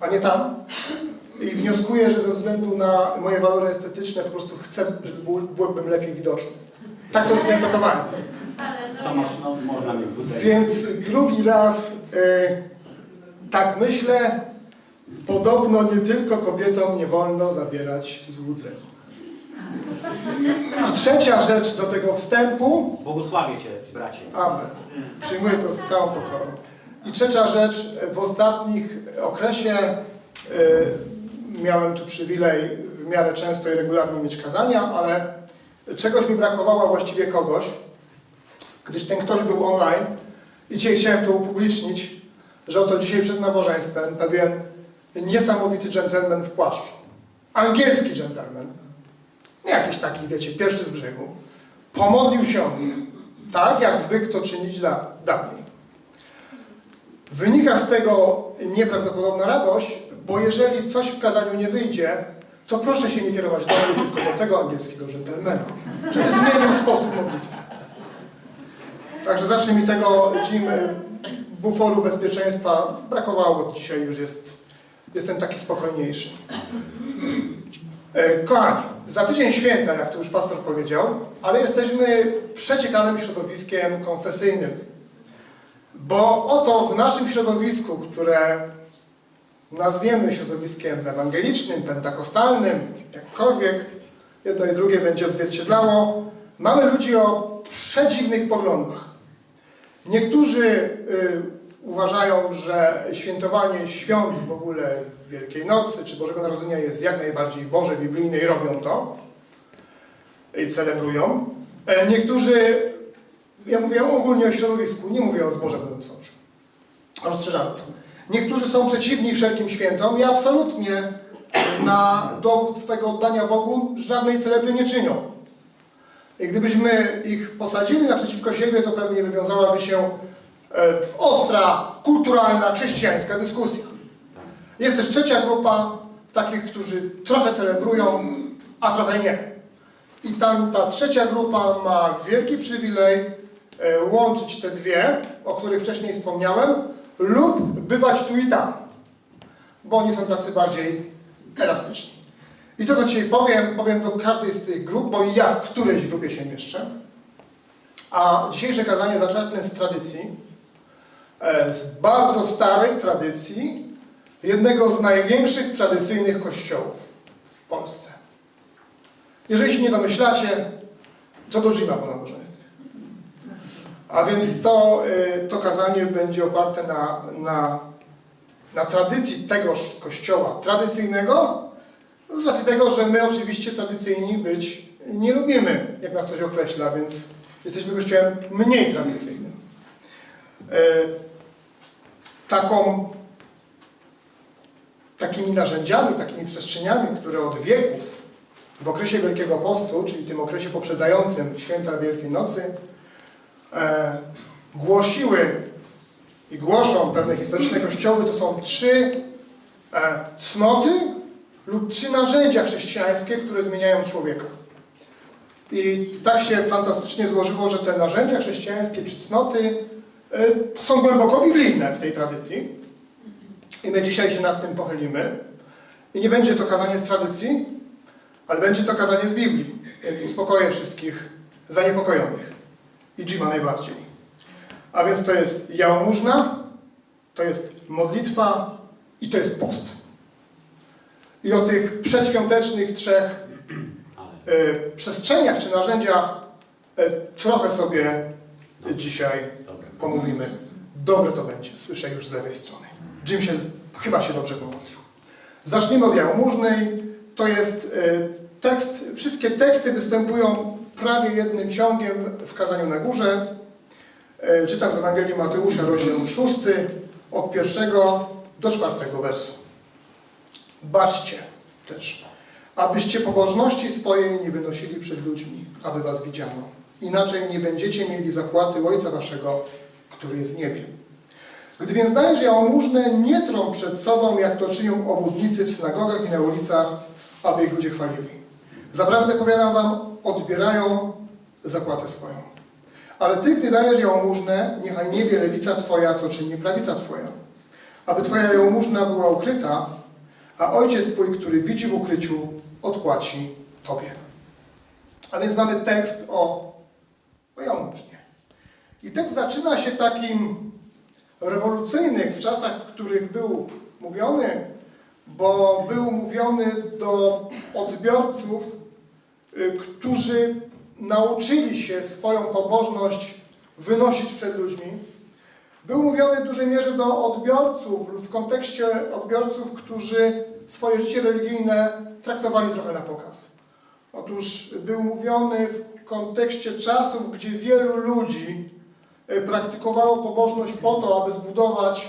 a nie tam. I wnioskuję, że ze względu na moje walory estetyczne po prostu chcę, żeby był- byłbym lepiej widoczny. Tak to zinterpretowałem. Tomasz, no można mieć tutaj. Więc drugi raz e, tak myślę, podobno nie tylko kobietom nie wolno zabierać złudzeń. I trzecia rzecz do tego wstępu, Błogosławię Cię, bracie. Amen. Przyjmuję to z całą pokorą. I trzecia rzecz, w ostatnich okresie e, miałem tu przywilej w miarę często i regularnie mieć kazania, ale czegoś mi brakowało, właściwie kogoś, gdyż ten ktoś był online. I dzisiaj chciałem to upublicznić, że oto dzisiaj przed nabożeństwem pewien niesamowity dżentelmen w płaszczu, angielski dżentelmen, nie jakiś taki, wiecie, pierwszy z brzegu, pomodlił się o mnie, tak jak zwykł to czynić da, dawniej. Wynika z tego nieprawdopodobna radość, bo jeżeli coś w kazaniu nie wyjdzie, to proszę się nie kierować do mnie, tylko do tego angielskiego dżentelmena, żeby zmienił sposób modlitwy. Także zawsze mi tego Jim y, buforu bezpieczeństwa brakowało, dzisiaj już jest, jestem taki spokojniejszy. E, Kochani, za tydzień święta, jak to już pastor powiedział, ale jesteśmy przeciekanym środowiskiem konfesyjnym. Bo oto w naszym środowisku, które nazwiemy środowiskiem ewangelicznym, pentakostalnym, jakkolwiek jedno i drugie będzie odzwierciedlało, mamy ludzi o przedziwnych poglądach. Niektórzy y, uważają, że świętowanie świąt w ogóle Wielkiej Nocy czy Bożego Narodzenia jest jak najbardziej Boże, biblijne i robią to i celebrują. E, Niektórzy, ja mówię ogólnie o środowisku, nie mówię o zboże będącoczu. Rozszerzamy to. Niektórzy są przeciwni wszelkim świętom i absolutnie na dowód swego oddania Bogu żadnej celebry nie czynią. I gdybyśmy ich posadzili naprzeciwko siebie, to pewnie wywiązałaby się e, ostra, kulturalna, chrześcijańska dyskusja. Jest też trzecia grupa takich, którzy trochę celebrują, a trochę nie. I tam ta trzecia grupa ma wielki przywilej łączyć te dwie, o których wcześniej wspomniałem, lub bywać tu i tam, bo oni są tacy bardziej elastyczni. I to, co dzisiaj powiem, powiem do każdej z tych grup, bo i ja w którejś grupie się mieszczę. A dzisiejsze kazanie zaczerpnę z tradycji, e, z bardzo starej tradycji, jednego z największych tradycyjnych kościołów w Polsce. Jeżeli się nie domyślacie, to do Jima po nabożeństwie. A więc to, y, to kazanie będzie oparte na, na, na tradycji tegoż kościoła tradycyjnego, z racji tego, że my oczywiście tradycyjni być nie lubimy, jak nas ktoś określa, więc jesteśmy kościołem mniej tradycyjnym. Y, Taką, takimi narzędziami, takimi przestrzeniami, które od wieków w okresie Wielkiego Postu, czyli tym okresie poprzedzającym święta Wielkiej Nocy, e, głosiły i głoszą pewne historyczne kościoły, to są trzy e, cnoty lub trzy narzędzia chrześcijańskie, które zmieniają człowieka. I tak się fantastycznie złożyło, że te narzędzia chrześcijańskie czy cnoty e, są głęboko biblijne w tej tradycji. I my dzisiaj się nad tym pochylimy. I nie będzie to kazanie z tradycji, ale będzie to kazanie z Biblii, więc uspokoję wszystkich zaniepokojonych. I Jima najbardziej. A więc to jest jałmużna, to jest modlitwa i to jest post. I o tych przedświątecznych trzech y, przestrzeniach czy narzędziach y, trochę sobie dzisiaj Dobra. pomówimy. Dobre to będzie, słyszę już z lewej strony. Jim się chyba się dobrze pomodlił. Zacznijmy od jałmużnej. To jest y, tekst, wszystkie teksty występują prawie jednym ciągiem w kazaniu na górze. Y, Czytam z Ewangelii Mateusza, rozdział 6, od pierwszego do czwartego wersu. Baczcie też, abyście pobożności swojej nie wynosili przed ludźmi, aby was widziano. Inaczej nie będziecie mieli zapłaty Ojca waszego, który jest w niebie. Gdy więc dajesz jałmużnę, nie trą przed sobą, jak to czynią obłudnicy w synagogach i na ulicach, aby ich ludzie chwalili. Zaprawdę powiadam wam, odbierają zapłatę swoją. Ale ty, gdy dajesz jałmużnę, niechaj nie wie lewica twoja, co czyni prawica twoja. aby Twoja jałmużna była ukryta, a Ojciec Twój, który widzi w ukryciu, odpłaci Tobie. A więc mamy tekst o, o jałmużnie. I tekst zaczyna się takim rewolucyjnym w czasach, w których był mówiony, bo był mówiony do odbiorców, y, którzy nauczyli się swoją pobożność wynosić przed ludźmi. Był mówiony w dużej mierze do odbiorców lub w kontekście odbiorców, którzy swoje życie religijne traktowali trochę na pokaz. Otóż był mówiony w kontekście czasów, gdzie wielu ludzi e, praktykowało pobożność po to, aby zbudować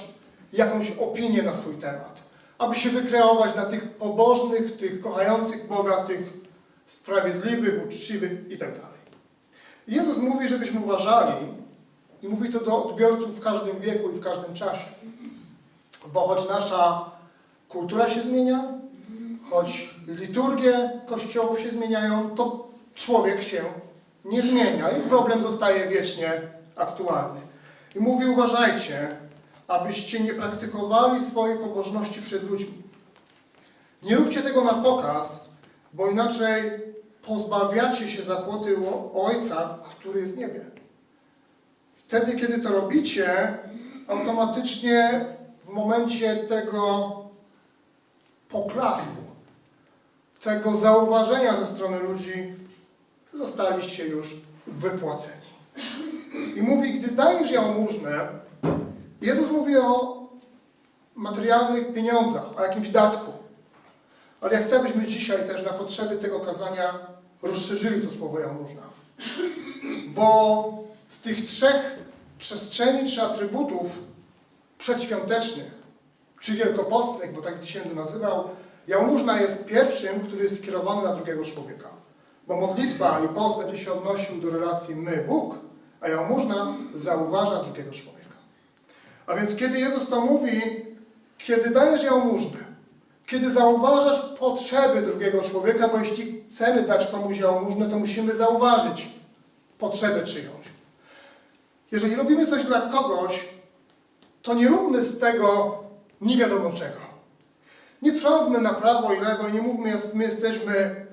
jakąś opinię na swój temat, aby się wykreować na tych pobożnych, tych kochających Boga, tych sprawiedliwych, uczciwych itd. Jezus mówi, żebyśmy uważali i mówi to do odbiorców w każdym wieku i w każdym czasie. Bo choć nasza kultura się zmienia, choć liturgie kościołów się zmieniają, to człowiek się nie zmienia i problem zostaje wiecznie aktualny. I mówi, uważajcie, abyście nie praktykowali swojej pobożności przed ludźmi. Nie róbcie tego na pokaz, bo inaczej pozbawiacie się zapłaty Ojca, który jest w niebie. Wtedy, kiedy to robicie, automatycznie w momencie tego poklasku, tego zauważenia ze strony ludzi, zostaliście już wypłaceni. I mówi, gdy dajesz jałmużnę, Jezus mówi o materialnych pieniądzach, o jakimś datku. Ale ja chcę, abyśmy dzisiaj też na potrzeby tego kazania rozszerzyli to słowo jałmużna. Bo z tych trzech przestrzeni czy atrybutów przedświątecznych, czy wielkopostnych, bo tak dzisiaj będę nazywał, jałmużna jest pierwszym, który jest skierowany na drugiego człowieka. Bo modlitwa i post będzie się odnosił do relacji my-Bóg, a jałmużna zauważa drugiego człowieka. A więc kiedy Jezus to mówi, kiedy dajesz jałmużnę, kiedy zauważasz potrzeby drugiego człowieka, bo jeśli chcemy dać komuś jałmużnę, to musimy zauważyć potrzebę czyjąś. Jeżeli robimy coś dla kogoś, to nie róbmy z tego nie wiadomo czego. Nie trąbmy na prawo i lewo i nie mówmy, jak my jesteśmy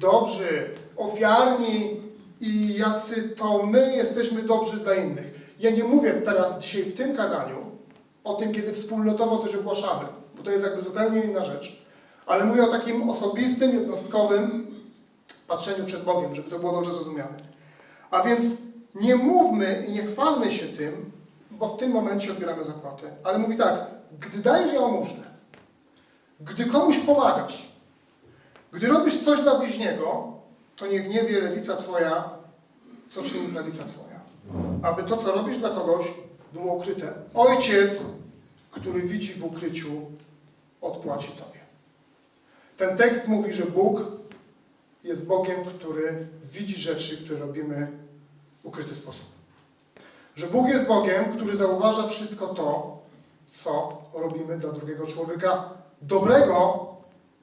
dobrzy, ofiarni i jacy to my jesteśmy dobrzy dla innych. Ja nie mówię teraz dzisiaj w tym kazaniu o tym, kiedy wspólnotowo coś ogłaszamy, bo to jest jakby zupełnie inna rzecz. Ale mówię o takim osobistym, jednostkowym patrzeniu przed Bogiem, żeby to było dobrze zrozumiane. A więc nie mówmy i nie chwalmy się tym, bo w tym momencie odbieramy zapłatę. Ale mówi tak, gdy dajesz jałmużnę, gdy komuś pomagasz, gdy robisz coś dla bliźniego, to niech nie wie lewica Twoja, co czyni prawica Twoja. Aby to, co robisz dla kogoś, było ukryte. Ojciec, który widzi w ukryciu, odpłaci Tobie. Ten tekst mówi, że Bóg jest Bogiem, który widzi rzeczy, które robimy w ukryty sposób. Że Bóg jest Bogiem, który zauważa wszystko to, co robimy dla drugiego człowieka, dobrego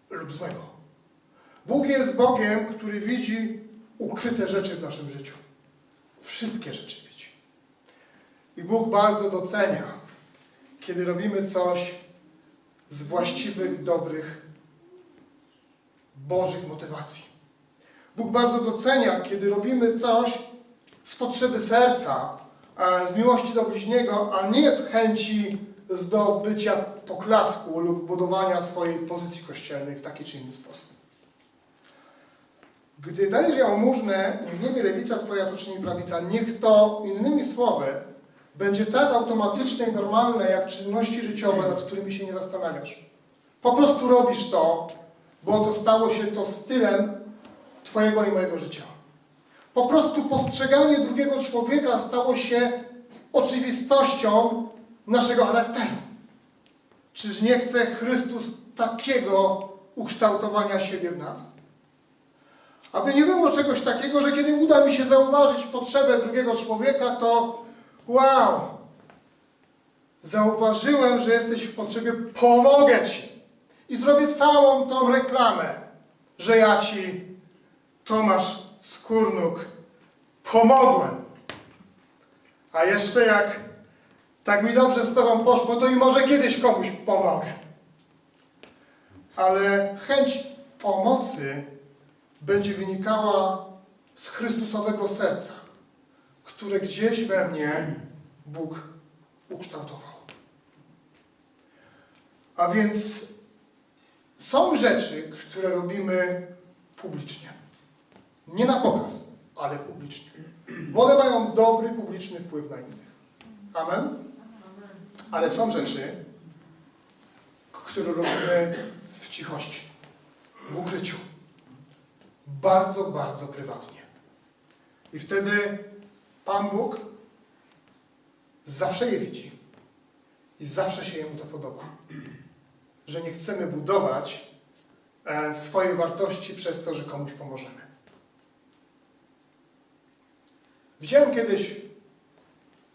lub złego. Bóg jest Bogiem, który widzi ukryte rzeczy w naszym życiu. Wszystkie rzeczy widzi. I Bóg bardzo docenia, kiedy robimy coś z właściwych, dobrych, Bożych motywacji. Bóg bardzo docenia, kiedy robimy coś z potrzeby serca, e, z miłości do bliźniego, a nie z chęci zdobycia poklasku lub budowania swojej pozycji kościelnej w taki czy inny sposób. Gdy dajesz jałmużnę, niech nie wie lewica Twoja, co czyni prawica. Niech to, innymi słowy, będzie tak automatyczne i normalne, jak czynności życiowe, nad którymi się nie zastanawiasz. Po prostu robisz to, bo to stało się to stylem Twojego i mojego życia. Po prostu postrzeganie drugiego człowieka stało się oczywistością naszego charakteru. Czyż nie chce Chrystus takiego ukształtowania siebie w nas? Aby nie było czegoś takiego, że kiedy uda mi się zauważyć potrzebę drugiego człowieka, to wow, zauważyłem, że jesteś w potrzebie, pomogę Ci. I zrobię całą tą reklamę, że ja Ci, Tomasz Skórnuk, pomogłem. A jeszcze jak tak mi dobrze z Tobą poszło, to i może kiedyś komuś pomogę. Ale chęć pomocy będzie wynikała z Chrystusowego serca, które gdzieś we mnie Bóg ukształtował. A więc są rzeczy, które robimy publicznie. Nie na pokaz, ale publicznie. Bo one mają dobry, publiczny wpływ na innych. Amen? Ale są rzeczy, które robimy w cichości, w ukryciu. Bardzo, bardzo prywatnie. I wtedy Pan Bóg zawsze je widzi. I zawsze się Jemu to podoba. Że nie chcemy budować e, swojej wartości przez to, że komuś pomożemy. Widziałem kiedyś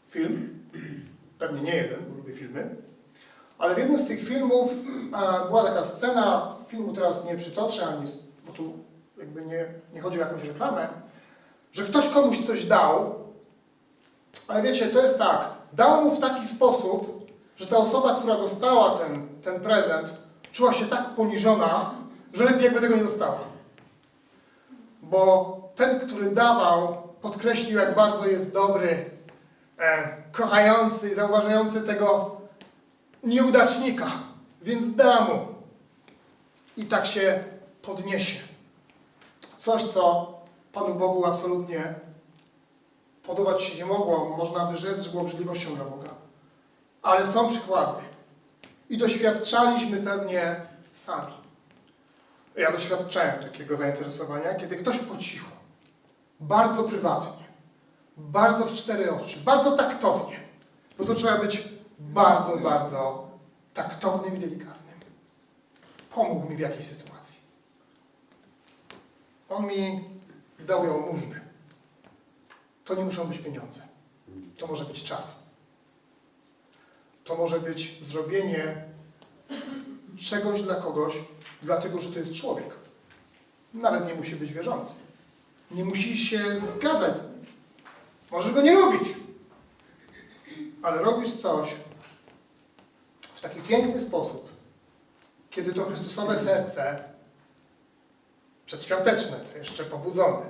film, pewnie nie jeden, bo lubię filmy, ale w jednym z tych filmów e, była taka scena, filmu teraz nie przytoczę, ani, bo tu jakby nie, nie chodzi o jakąś reklamę, że ktoś komuś coś dał, ale wiecie, to jest tak, dał mu w taki sposób, że ta osoba, która dostała ten, ten prezent, czuła się tak poniżona, że lepiej jakby tego nie dostała. Bo ten, który dawał, podkreślił, jak bardzo jest dobry, e, kochający i zauważający tego nieudacznika, więc da mu. I tak się podniesie. Coś, co Panu Bogu absolutnie podobać się nie mogło, można by rzec, że było obrzydliwością dla Boga. Ale są przykłady. I doświadczaliśmy pewnie sami. Ja doświadczałem takiego zainteresowania, kiedy ktoś po cichu, bardzo prywatnie, bardzo w cztery oczy, bardzo taktownie, bo to trzeba być bardzo, bardzo taktownym i delikatnym. Pomógł mi w jakiejś sytuacji. On mi dał jałmużnę. To nie muszą być pieniądze. To może być czas. To może być zrobienie czegoś dla kogoś, dlatego że to jest człowiek. Nawet nie musi być wierzący. Nie musi się zgadzać z nim. Możesz go nie lubić. Ale robisz coś w taki piękny sposób, kiedy to Chrystusowe serce, przedświąteczne, to jeszcze pobudzone,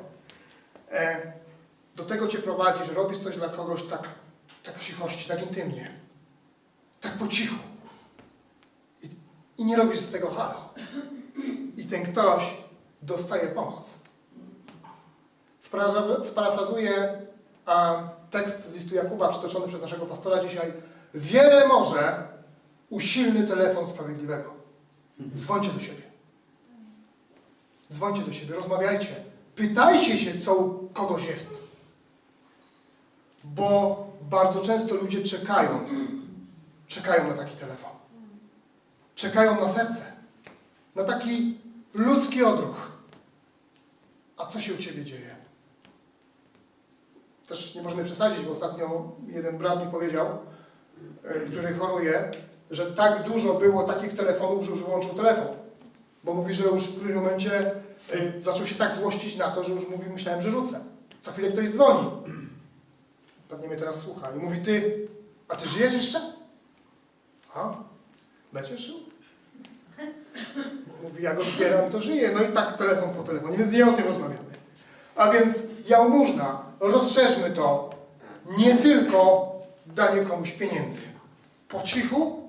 e, do tego Cię prowadzi, że robisz coś dla kogoś tak, tak w cichości, tak intymnie, tak po cichu. I, I nie robisz z tego halo. I ten ktoś dostaje pomoc. Spara- Sparafrazuję a, tekst z listu Jakuba przytoczony przez naszego pastora dzisiaj. Wiele może usilny telefon sprawiedliwego. Dzwońcie do siebie. Dzwońcie do siebie, rozmawiajcie. Pytajcie się, co u kogoś jest. Bo bardzo często ludzie czekają, czekają na taki telefon. Czekają na serce, na taki ludzki odruch. A co się u Ciebie dzieje? Też nie możemy przesadzić, bo ostatnio jeden brat mi powiedział, e, który choruje, że tak dużo było takich telefonów, że już wyłączył telefon. Bo mówi, że już w którymś momencie e, zaczął się tak złościć na to, że już mówi, myślałem, że rzucę. Co chwilę ktoś dzwoni. Pewnie mnie teraz słucha i mówi, ty, a ty żyjesz jeszcze? A? Będziesz żył? Mówi, jak odbieram, to żyję. No i tak telefon po telefonie, więc nie o tym rozmawiamy. A więc jałmużna, rozszerzmy to, nie tylko danie komuś pieniędzy. Po cichu,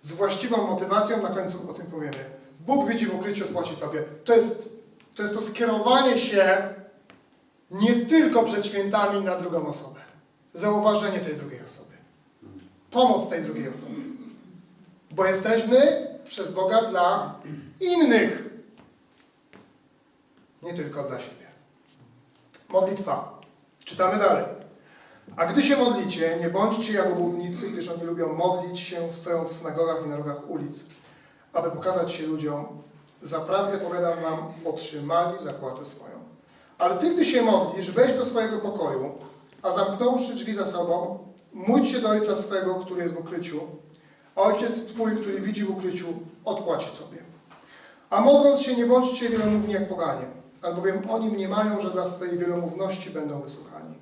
z właściwą motywacją, na końcu o tym powiemy. Bóg widzi w ukryciu, odpłaci Tobie. To jest, to jest to skierowanie się nie tylko przed świętami na drugą osobę. Zauważenie tej drugiej osoby. Pomoc tej drugiej osoby. Bo jesteśmy przez Boga dla innych. Nie tylko dla siebie. Modlitwa. Czytamy dalej. A gdy się modlicie, nie bądźcie jak obłudnicy, gdyż oni lubią modlić się, stojąc w synagogach i na rogach ulic, aby pokazać się ludziom. Zaprawdę powiadam wam, otrzymali zapłatę swoją. Ale ty, gdy się modlisz, wejdź do swojego pokoju, a zamknąwszy drzwi za sobą, módl się do Ojca swego, który jest w ukryciu, a Ojciec Twój, który widzi w ukryciu, odpłaci Tobie. A modląc się, nie bądźcie wielomówni jak poganie, albowiem oni mniemają, że dla swej wielomówności będą wysłuchani.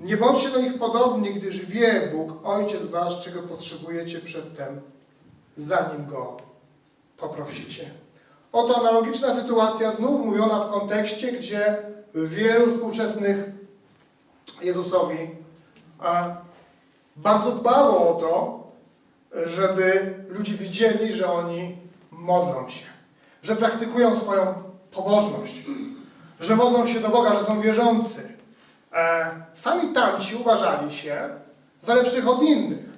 Nie bądźcie do nich podobni, gdyż wie Bóg, Ojciec wasz, czego potrzebujecie przedtem, zanim Go poprosicie. Oto analogiczna sytuacja, znów mówiona w kontekście, gdzie wielu współczesnych Jezusowi bardzo dbało o to, żeby ludzie widzieli, że oni modlą się, że praktykują swoją pobożność, że modlą się do Boga, że są wierzący. E, sami tamci uważali się za lepszych od innych,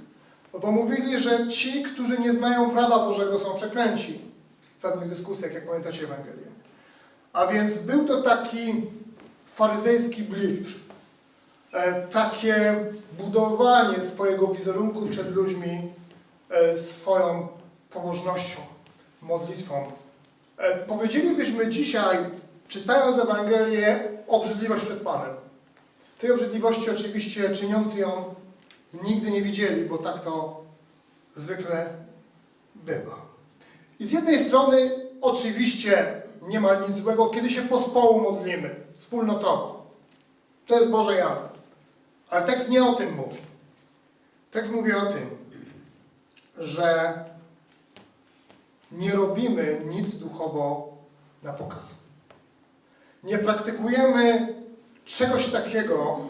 bo mówili, że ci, którzy nie znają prawa Bożego, są przeklęci w pewnych dyskusjach, jak pamiętacie Ewangelię. A więc był to taki faryzejski blichtr, e, takie budowanie swojego wizerunku przed ludźmi e, swoją pobożnością, modlitwą. E, Powiedzielibyśmy dzisiaj, czytając Ewangelię, obrzydliwość przed Panem. Tej obrzydliwości oczywiście czyniący ją nigdy nie widzieli, bo tak to zwykle bywa. I z jednej strony oczywiście nie ma nic złego, kiedy się pospołu modlimy, wspólnotowo. To jest Boże Jana. Ale tekst nie o tym mówi. Tekst mówi o tym, że nie robimy nic duchowo na pokaz. Nie praktykujemy czegoś takiego,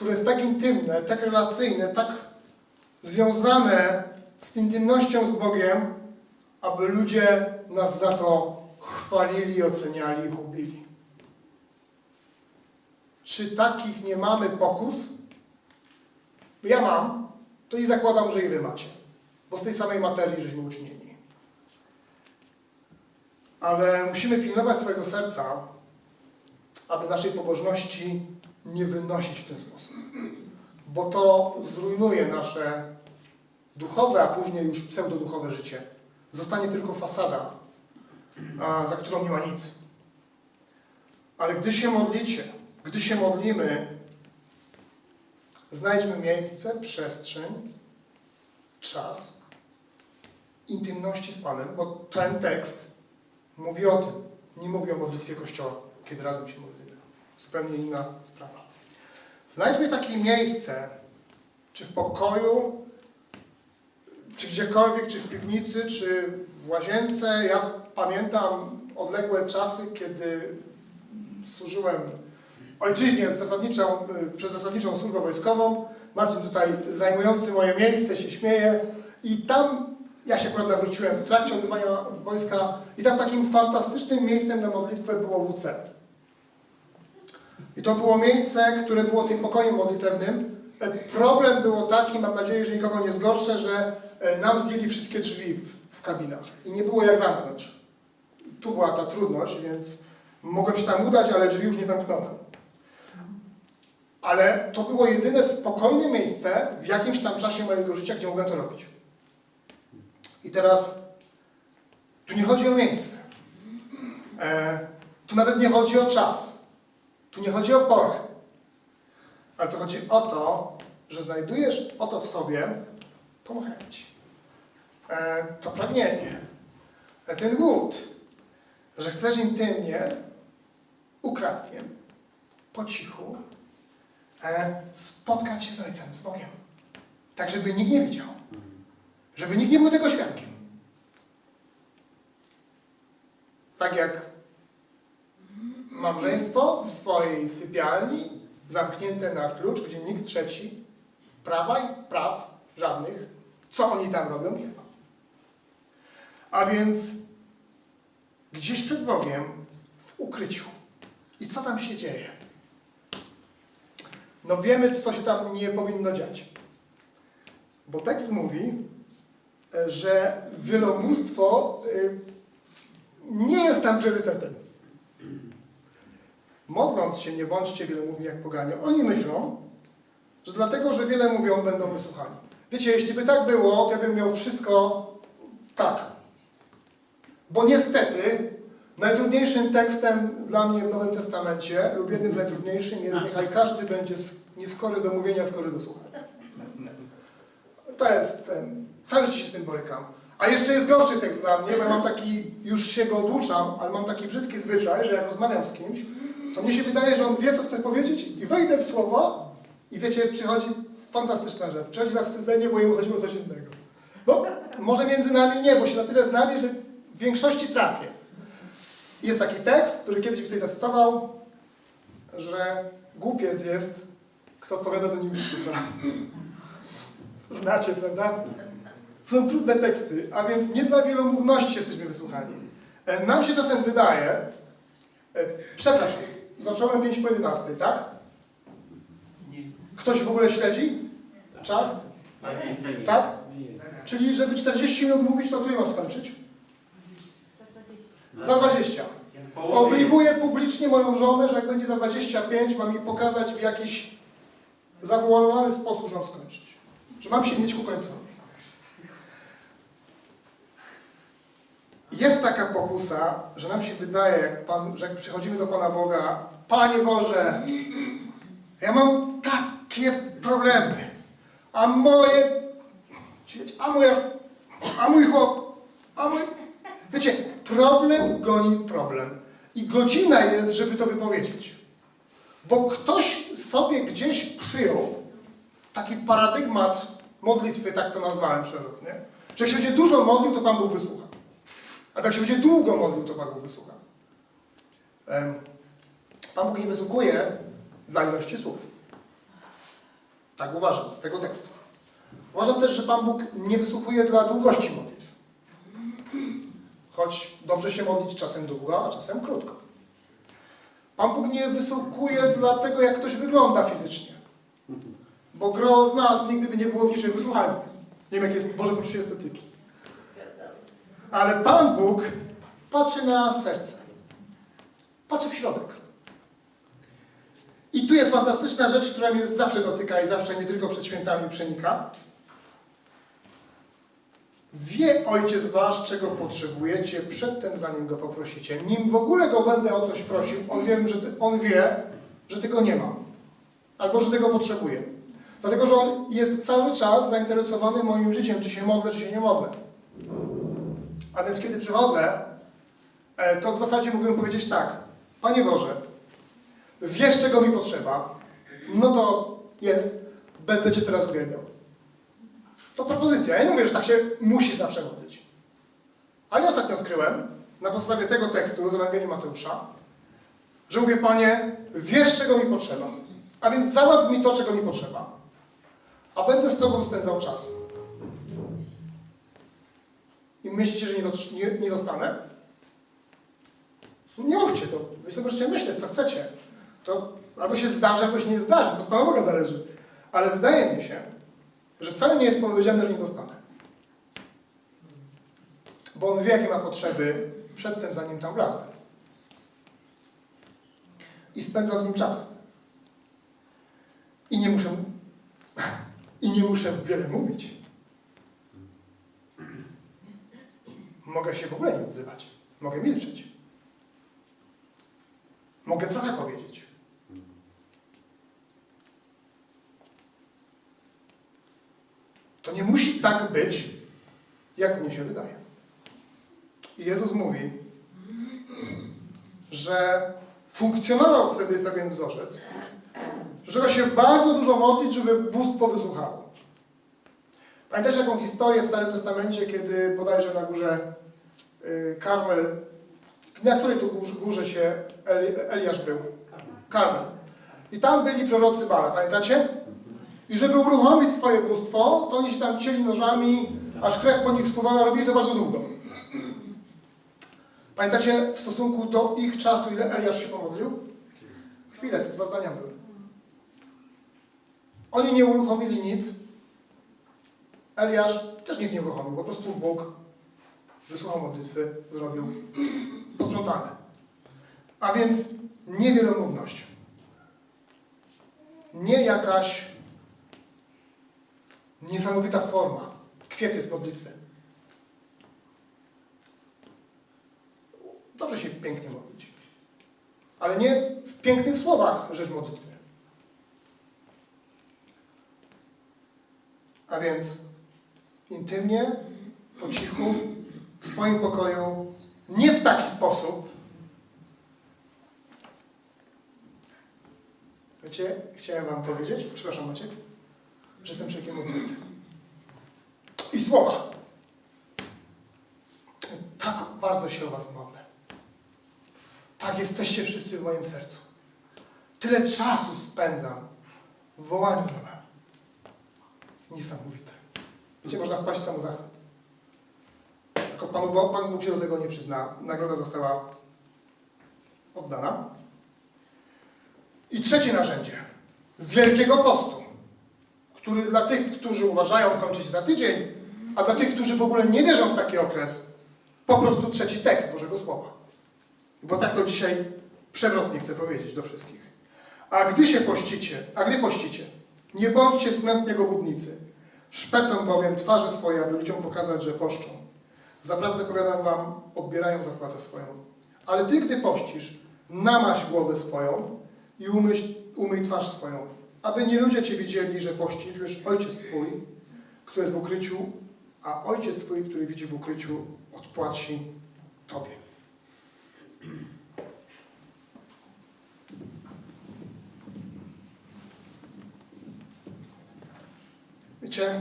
które jest tak intymne, tak relacyjne, tak związane z intymnością z Bogiem, aby ludzie nas za to chwalili, oceniali i chubili. Czy takich nie mamy pokus? Ja mam, to i zakładam, że i wy macie, bo z tej samej materii żeśmy uczynieni. Ale musimy pilnować swojego serca, aby naszej pobożności nie wynosić w ten sposób. Bo to zrujnuje nasze duchowe, a później już pseudoduchowe życie. Zostanie tylko fasada, za którą nie ma nic. Ale gdy się modlicie, gdy się modlimy, znajdźmy miejsce, przestrzeń, czas, intymności z Panem, bo ten tekst mówi o tym. Nie mówi o modlitwie Kościoła, kiedy razem się modlimy. Zupełnie inna sprawa. Znajdźmy takie miejsce, czy w pokoju, czy gdziekolwiek, czy w piwnicy, czy w łazience. Ja pamiętam odległe czasy, kiedy służyłem ojczyźnie w zasadniczą, przez zasadniczą służbę wojskową. Marcin tutaj zajmujący moje miejsce się śmieje. I tam ja się akurat nawróciłem w trakcie odbywania wojska i tam takim fantastycznym miejscem na modlitwę było WC. I to było miejsce, które było tym pokojem modlitewnym. E, Problem było taki, mam nadzieję, że nikogo nie zgorszę, że e, nam zdjęli wszystkie drzwi w, w kabinach i nie było jak zamknąć. Tu była ta trudność, więc mogłem się tam udać, ale drzwi już nie zamknąłem. Ale to było jedyne spokojne miejsce w jakimś tam czasie mojego życia, gdzie mogłem to robić. I teraz tu nie chodzi o miejsce. E, tu nawet nie chodzi o czas. Tu nie chodzi o porę. Ale to chodzi o to, że znajdujesz oto w sobie tą chęć, e, to pragnienie, e, ten głód, że chcesz intymnie, ukradkiem, po cichu e, spotkać się z Ojcem, z Bogiem. Tak, żeby nikt nie widział. Żeby nikt nie był tego świadkiem. Tak jak małżeństwo w swojej sypialni, zamknięte na klucz, gdzie nikt trzeci prawa i praw żadnych, co oni tam robią, nie ma. A więc gdzieś przed Bogiem, w ukryciu. I co tam się dzieje? No wiemy, co się tam nie powinno dziać. Bo tekst mówi, e, że wielomóstwo y, nie jest tam priorytetem. Modląc się, nie bądźcie wielomówni jak poganie. Oni myślą, że dlatego, że wiele mówią, będą wysłuchani. Wiecie, jeśli by tak było, to ja bym miał wszystko tak. Bo niestety najtrudniejszym tekstem dla mnie w Nowym Testamencie, lub jednym z najtrudniejszym jest niechaj każdy będzie nieskory do mówienia, skory do słuchania. To jest ten, cały życie się z tym borykam. A jeszcze jest gorszy tekst dla mnie, bo ja mam taki, już się go oduczam, ale mam taki brzydki zwyczaj, że jak rozmawiam z kimś, to mnie się wydaje, że on wie, co chce powiedzieć i wejdę w słowo I wiecie, przychodzi fantastyczna rzecz. Przychodzi zawstydzenie, bo jemu chodziło coś innego. No, może między nami nie, bo się na tyle znamy, że w większości trafię. Jest taki tekst, który kiedyś ktoś zacytował, że głupiec jest, kto odpowiada za nim wysłucha. Znacie, prawda? Są trudne teksty, a więc nie dla wielomówności jesteśmy wysłuchani. E, Nam się czasem wydaje, e, przepraszam, zacząłem 5 po 11, tak? Ktoś w ogóle śledzi czas? Tak? Czyli żeby 40 minut mówić, to który mam skończyć? Za 20. Obliguję publicznie moją żonę, że jak będzie za 25, mam jej pokazać w jakiś zawołany sposób, że mam skończyć. Że mam się mieć ku końcowi. Jest taka pokusa, że nam się wydaje, jak Pan, że jak przychodzimy do Pana Boga, Panie Boże, ja mam takie problemy, a moje a moja, a mój chłop, a mój... Wiecie, problem goni problem. I godzina jest, żeby to wypowiedzieć. Bo ktoś sobie gdzieś przyjął taki paradygmat modlitwy, tak to nazwałem przewrotnie, że jak się będzie dużo modlił, to Pan Bóg wysłucha. Albo jak się będzie długo modlił, to Pan Bóg wysłucha. Pan Bóg nie wysłuchuje dla ilości słów. Tak uważam z tego tekstu. Uważam też, że Pan Bóg nie wysłuchuje dla długości modlitw. Choć dobrze się modlić czasem długo, a czasem krótko. Pan Bóg nie wysłuchuje dla tego, jak ktoś wygląda fizycznie. Bo gro z nas nigdy by nie było w niczym wysłuchani. Nie wiem, jakie jest Boże poczucie estetyki. Ale Pan Bóg patrzy na serce. Patrzy w środek. I tu jest fantastyczna rzecz, która mnie zawsze dotyka i zawsze nie tylko przed świętami przenika. Wie Ojciec Wasz, czego potrzebujecie przedtem, zanim Go poprosicie. Nim w ogóle Go będę o coś prosił, On wie, że, ty, on wie, że tego nie mam. Albo, że tego potrzebuję. Dlatego, że On jest cały czas zainteresowany moim życiem, czy się modlę, czy się nie modlę. A więc kiedy przychodzę, e, to w zasadzie mógłbym powiedzieć tak. Panie Boże, wiesz czego mi potrzeba, no to jest, będę Cię teraz uwielbiał. To propozycja. Ja nie mówię, że tak się musi zawsze modlić. Ale ostatnio odkryłem, na podstawie tego tekstu z Ewangelii Mateusza, że mówię, Panie, wiesz czego mi potrzeba, a więc załatw mi to, czego mi potrzeba, a będę z Tobą spędzał czas. Myślicie, że nie, dot- nie, nie dostanę? Nie mówcie to. Wy sobie możecie myśleć, co chcecie. To albo się zdarzy, albo się nie zdarzy. To od Pana Boga zależy. Ale wydaje mi się, że wcale nie jest powiedziane, że nie dostanę. Bo On wie, jakie ma potrzeby przedtem, zanim tam wlazę. I spędzam z Nim czas. I nie muszę... I nie muszę wiele mówić. Mogę się w ogóle nie odzywać. Mogę milczeć. Mogę trochę powiedzieć. To nie musi tak być, jak mnie się wydaje. I Jezus mówi, że funkcjonował wtedy pewien wzorzec, że trzeba się bardzo dużo modlić, żeby bóstwo wysłuchało. Pamiętacie taką historię w Starym Testamencie, kiedy bodajże na górze Karmel, na której tu górze, się Eli, Eliasz był? Karmel. I tam byli prorocy Bala, pamiętacie? I żeby uruchomić swoje bóstwo, to oni się tam cieli nożami, aż krew po nich spływała, robili to bardzo długo. Pamiętacie w stosunku do ich czasu, ile Eliasz się pomodlił? Chwilę, te dwa zdania były. Oni nie uruchomili nic. Eliasz też nic nie uruchomił, po prostu Bóg wysłuchał modlitwy, zrobił posprzątane. A więc nie wielomówność. Nie jakaś niesamowita forma, kwiety z modlitwy. Dobrze się pięknie modlić. Ale nie w pięknych słowach rzecz modlitwy. A więc intymnie, po cichu, w swoim pokoju, nie w taki sposób. Wiecie, chciałem wam powiedzieć, przepraszam Maciek, że jestem człowiekiem modlitwy. I słowa. Tak bardzo się o was modlę. Tak jesteście wszyscy w moim sercu. Tyle czasu spędzam w wołaniu za wami. jest niesamowite. Wiecie, można wpaść w samozachwyt. Tylko Panu, Pan Bóg się do tego nie przyzna. Nagroda została oddana. I trzecie narzędzie. Wielkiego postu, który dla tych, którzy uważają kończyć za tydzień, a dla tych, którzy w ogóle nie wierzą w taki okres, po prostu trzeci tekst Bożego Słowa. Bo tak to dzisiaj przewrotnie chcę powiedzieć do wszystkich. A gdy się pościcie, a gdy pościcie, nie bądźcie smętnie gobudnicy, szpecą bowiem twarze swoje, aby ludziom pokazać, że poszczą. Zaprawdę powiadam wam, odbierają zapłatę swoją. Ale ty, gdy pościsz, namaź głowę swoją i umyś, umyj twarz swoją, aby nie ludzie cię widzieli, że pościsz, Ojciec Twój, który jest w ukryciu, a Ojciec Twój, który widzi w ukryciu, odpłaci Tobie. Wiecie,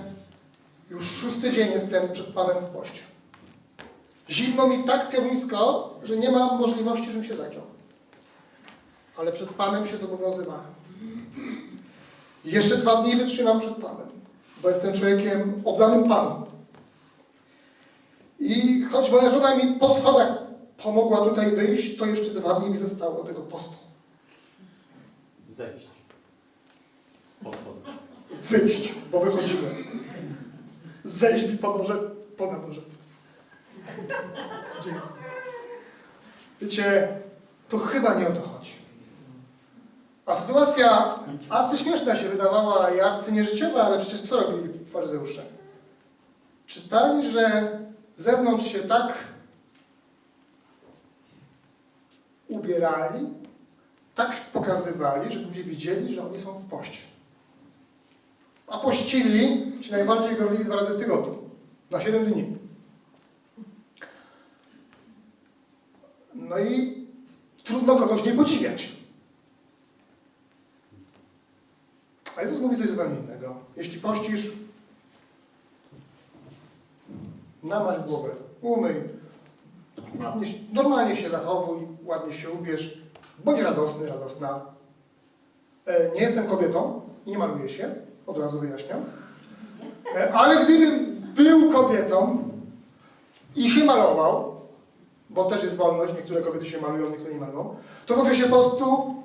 już szósty dzień jestem przed Panem w poście. Zimno mi tak pioruńsko, że nie ma możliwości, żebym się zagrzał. Ale przed Panem się zobowiązywałem. I jeszcze dwa dni wytrzymam przed Panem, bo jestem człowiekiem oddanym Panu. I choć moja żona mi po schodach pomogła tutaj wyjść, to jeszcze dwa dni mi zostało do tego postu. Zejść. Po co? Wyjść, bo wychodziłem. Zejść mi po nabożeństwie. Dziękuję. Wiecie, to chyba nie o to chodzi. A sytuacja arcyśmieszna się wydawała i arcynieżyciowa, ale przecież co robili faryzeusze? Czytali, że zewnątrz się tak ubierali, tak pokazywali, żeby ludzie widzieli, że oni są w poście. A pościli, ci najbardziej gorliwi dwa razy w tygodniu, na 7 dni. No i trudno kogoś nie podziwiać. A Jezus mówi coś zupełnie innego. Jeśli pościsz, namaź głowę, umyj, ładnie, normalnie się zachowuj, ładnie się ubierz, bądź radosny, radosna. E, Nie jestem kobietą i nie maluję się, od razu wyjaśniam. E, Ale gdybym był kobietą i się malował, bo też jest wolność, niektóre kobiety się malują, niektóre nie malują, to w okresie postu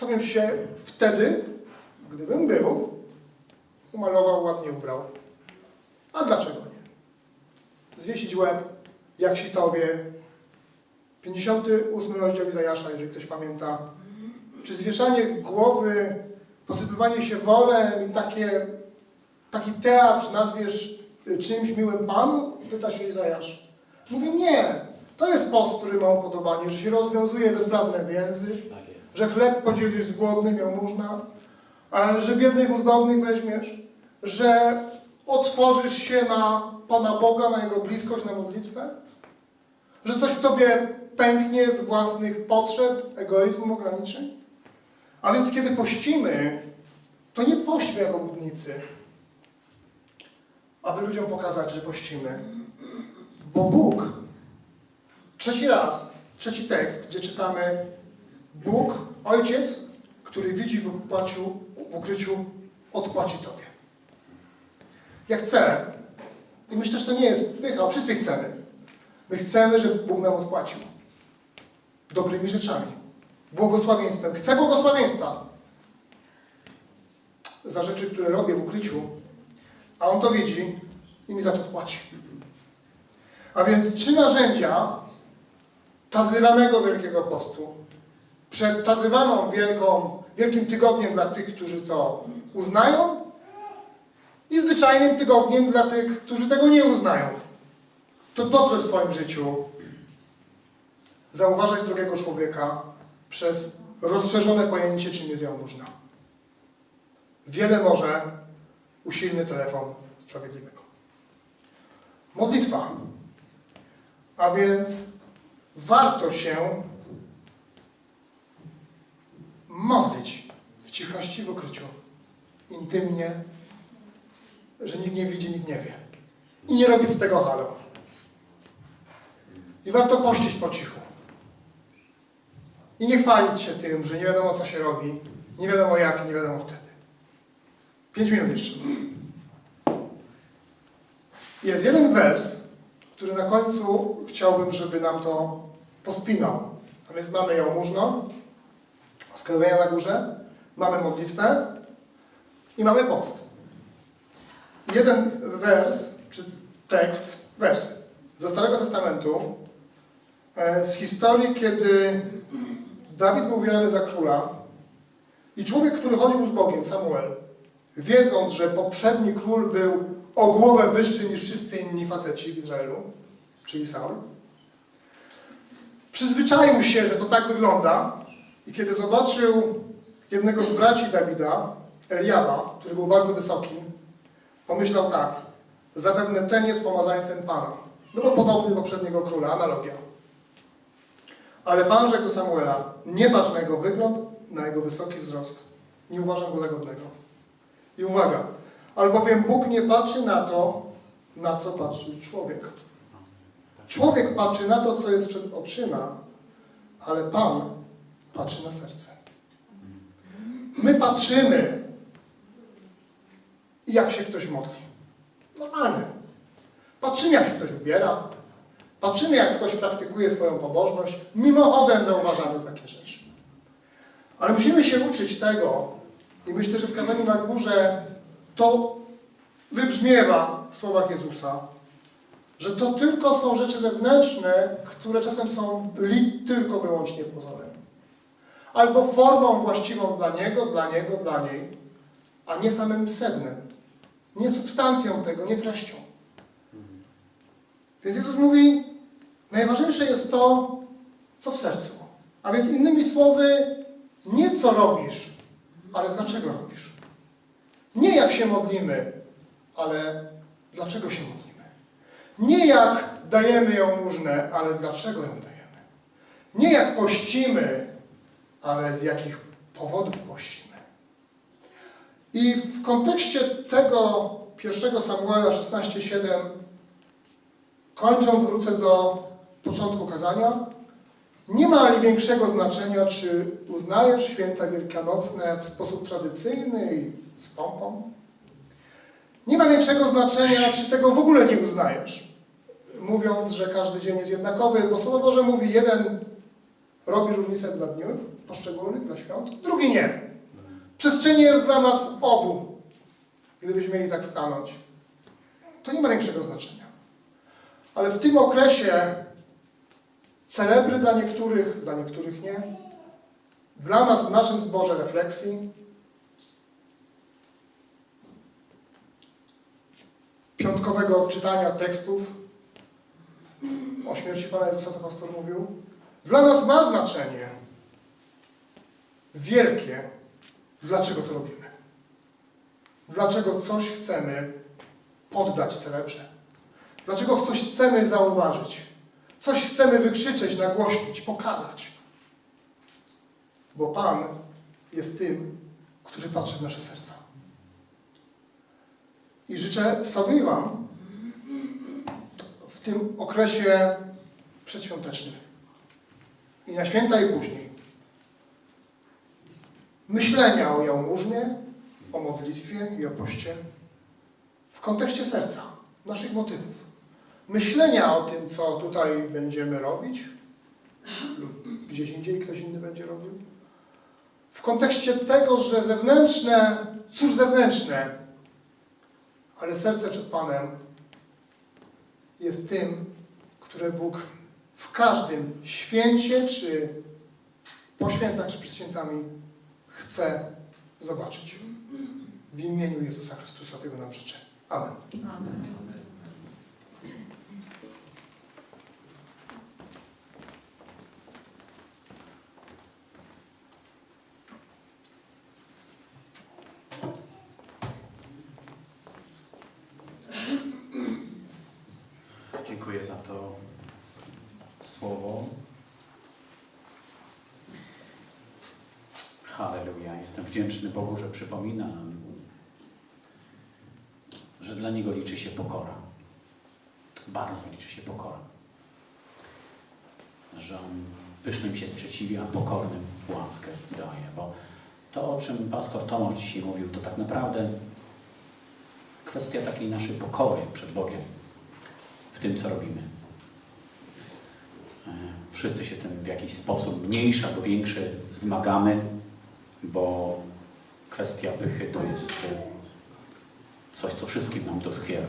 to bym się wtedy, gdybym był, umalował, ładnie ubrał. A dlaczego nie? Zwiesić łeb, jak sitowie. 58 rozdział Izajasza, jeżeli ktoś pamięta. Czy zwieszanie głowy, posypywanie się wolem i takie, taki teatr nazwiesz czymś miłym Panu? Pyta się Izajasz. Mówi nie. To jest post, który ma upodobanie, że się rozwiązuje bezprawne więzy, Tak że chleb podzielisz z głodnym, jałmużna, a że biednych uzdolnych weźmiesz, że otworzysz się na Pana Boga, na Jego bliskość, na modlitwę, że coś w Tobie pęknie z własnych potrzeb, egoizmu, ograniczeń. A więc kiedy pościmy, to nie pośćmy jako budnicy, aby ludziom pokazać, że pościmy. Bo Bóg, trzeci raz, trzeci tekst, gdzie czytamy Bóg, Ojciec, który widzi w ukryciu, w ukryciu odpłaci Tobie. Ja chcę, i myślę, że to nie jest pycha, wszyscy chcemy. My chcemy, żeby Bóg nam odpłacił. Dobrymi rzeczami. Błogosławieństwem. Chcę błogosławieństwa. Za rzeczy, które robię w ukryciu, a On to widzi i mi za to płaci. A więc trzy narzędzia tazywanego Wielkiego Postu przed tazywaną wielką, Wielkim Tygodniem dla tych, którzy to uznają i zwyczajnym tygodniem dla tych, którzy tego nie uznają. To dobrze w swoim życiu zauważać drugiego człowieka przez rozszerzone pojęcie, czym jest jałmużna. Wiele może usilny telefon sprawiedliwego. Modlitwa. A więc warto się modlić cichości, w ukryciu, intymnie, że nikt nie widzi, nikt nie wie. I nie robić z tego halo. I warto pościć po cichu. I nie chwalić się tym, że nie wiadomo co się robi, nie wiadomo jak i nie wiadomo wtedy. Pięć minut jeszcze. Jest jeden wers, który na końcu chciałbym, żeby nam to pospinał. A więc mamy jałmużno, skazania na górze, mamy modlitwę i mamy post. Jeden wers, czy tekst, wers ze Starego Testamentu, e, z historii, kiedy Dawid był ubierany za króla i człowiek, który chodził z Bogiem, Samuel, wiedząc, że poprzedni król był o głowę wyższy niż wszyscy inni faceci w Izraelu, czyli Saul, przyzwyczaił się, że to tak wygląda i kiedy zobaczył jednego z braci Dawida, Eliaba, który był bardzo wysoki, pomyślał tak, zapewne ten jest pomazańcem Pana. Było podobny do poprzedniego króla, analogia. Ale Pan rzekł do Samuela, nie patrz na jego wygląd, na jego wysoki wzrost. Nie uważam go za godnego. I uwaga, albowiem Bóg nie patrzy na to, na co patrzy człowiek. Człowiek patrzy na to, co jest przed oczyma, ale Pan patrzy na serce. My patrzymy, jak się ktoś modli. Normalnie. Patrzymy, jak się ktoś ubiera. Patrzymy, jak ktoś praktykuje swoją pobożność. Mimochodem zauważamy takie rzeczy. Ale musimy się uczyć tego, i myślę, że w kazaniu na górze to wybrzmiewa w słowach Jezusa, że to tylko są rzeczy zewnętrzne, które czasem są li tylko wyłącznie pozorem. Albo formą właściwą dla Niego, dla Niego, dla niej, a nie samym sednem. Nie substancją tego, nie treścią. Więc Jezus mówi, najważniejsze jest to, co w sercu. A więc innymi słowy, nie co robisz, ale dlaczego robisz. Nie jak się modlimy, ale dlaczego się modlimy. Nie jak dajemy ją różne, ale dlaczego ją dajemy. Nie jak pościmy, ale z jakich powodów pościmy. I w kontekście tego pierwszego Samuela 16:7 kończąc wrócę do początku kazania. Nie ma większego znaczenia, czy uznajesz święta wielkanocne w sposób tradycyjny i z pompą. Nie ma większego znaczenia, czy tego w ogóle nie uznajesz. Mówiąc, że każdy dzień jest jednakowy, bo Słowo Boże mówi, jeden robi różnicę dla dni poszczególnych, dla świąt, drugi nie. Przestrzeni jest dla nas obu, gdybyśmy mieli tak stanąć. To nie ma większego znaczenia. Ale w tym okresie celebry dla niektórych, dla niektórych nie. Dla nas w naszym zborze refleksji. Piątkowego czytania tekstów o śmierci Pana Jezusa, co pastor mówił. Dla nas ma znaczenie wielkie, dlaczego to robimy. Dlaczego coś chcemy poddać celebrze. Dlaczego coś chcemy zauważyć. Coś chcemy wykrzyczeć, nagłośnić, pokazać. Bo Pan jest tym, który patrzy w nasze serca. I życzę sobie Wam w tym okresie przedświątecznym. I na święta i później. Myślenia o jałmużnie, o modlitwie i o poście w kontekście serca, naszych motywów. Myślenia o tym, co tutaj będziemy robić, lub gdzieś indziej ktoś inny będzie robił, w kontekście tego, że zewnętrzne, cóż zewnętrzne, ale serce przed Panem jest tym, które Bóg w każdym święcie, czy po świętach, czy przed świętami chce zobaczyć. W imieniu Jezusa Chrystusa tego nam życzę. Amen. Amen. Dziękuję za to słowo. Halleluja. Jestem wdzięczny Bogu, że przypomina nam, że dla Niego liczy się pokora. Bardzo liczy się pokora. Że On pysznym się sprzeciwia, a pokornym łaskę daje. Bo to, o czym pastor Tomasz dzisiaj mówił, to tak naprawdę kwestia takiej naszej pokory przed Bogiem w tym, co robimy. E, Wszyscy się tym w jakiś sposób mniejszy albo większy zmagamy, bo kwestia pychy to jest e, coś, co wszystkim nam doskwiera.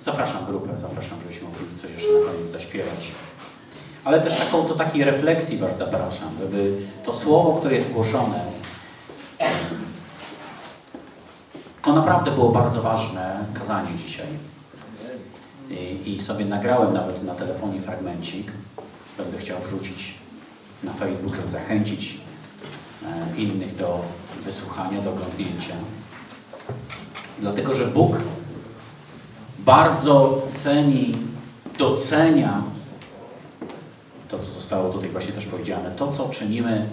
Zapraszam grupę, zapraszam, żebyśmy mogli coś jeszcze na koniec zaśpiewać. Ale też taką, do takiej refleksji Was zapraszam, żeby to słowo, które jest głoszone, to naprawdę było bardzo ważne kazanie dzisiaj. I, I sobie nagrałem nawet na telefonie fragmencik. Będę chciał wrzucić na Facebook, żeby zachęcić e, innych do wysłuchania, do oglądnięcia. Dlatego, że Bóg bardzo ceni, docenia to, co zostało tutaj właśnie też powiedziane, to, co czynimy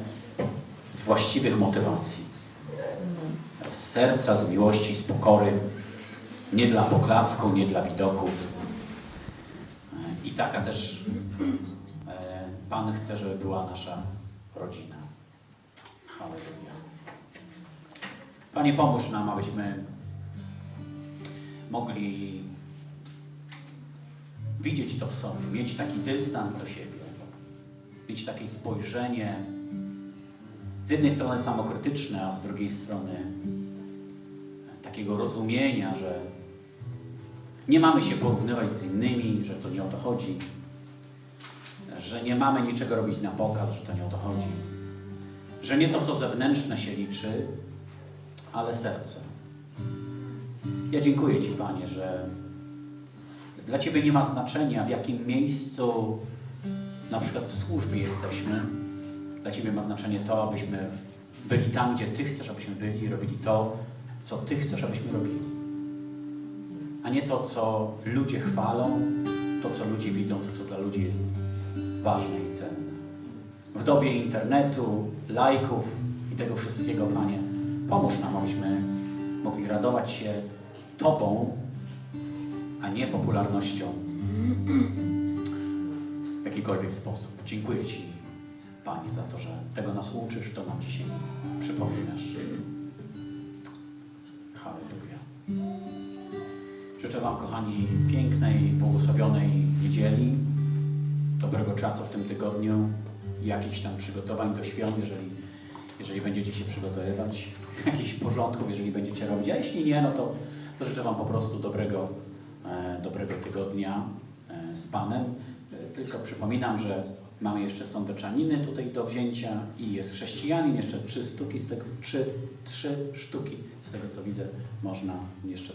z właściwych motywacji. Serca, z miłości, z pokory, nie dla poklasku, nie dla widoków. I taka też e, Pan chce, żeby była nasza rodzina. Halleluja. Panie, pomóż nam, abyśmy mogli widzieć to w sobie, mieć taki dystans do siebie, mieć takie spojrzenie z jednej strony samokrytyczne, a z drugiej strony takiego rozumienia, że nie mamy się porównywać z innymi, że to nie o to chodzi, że nie mamy niczego robić na pokaz, że to nie o to chodzi, że nie to, co zewnętrzne się liczy, ale serce. Ja dziękuję Ci, Panie, że dla Ciebie nie ma znaczenia, w jakim miejscu, na przykład w służbie jesteśmy. Dla Ciebie ma znaczenie to, abyśmy byli tam, gdzie Ty chcesz, abyśmy byli i robili to, co Ty chcesz, abyśmy robili. A nie to, co ludzie chwalą, to, co ludzie widzą, to, co dla ludzi jest ważne i cenne. W dobie internetu, lajków i tego wszystkiego, Panie, pomóż nam, abyśmy mogli radować się Tobą, a nie popularnością w jakikolwiek sposób. Dziękuję Ci, Panie, za to, że tego nas uczysz, to nam dzisiaj przypominasz. Życzę Wam, kochani, pięknej, błogosławionej niedzieli, dobrego czasu w tym tygodniu, jakichś tam przygotowań do świąt, jeżeli, jeżeli będziecie się przygotowywać, jakichś porządków, jeżeli będziecie robić, a jeśli nie, no to, to życzę Wam po prostu dobrego, e, dobrego tygodnia e, z Panem. E, tylko przypominam, że mamy jeszcze sądeczaniny tutaj do wzięcia i jest chrześcijanin, jeszcze trzy sztuki z tego, trzy, trzy sztuki. Z tego co widzę można jeszcze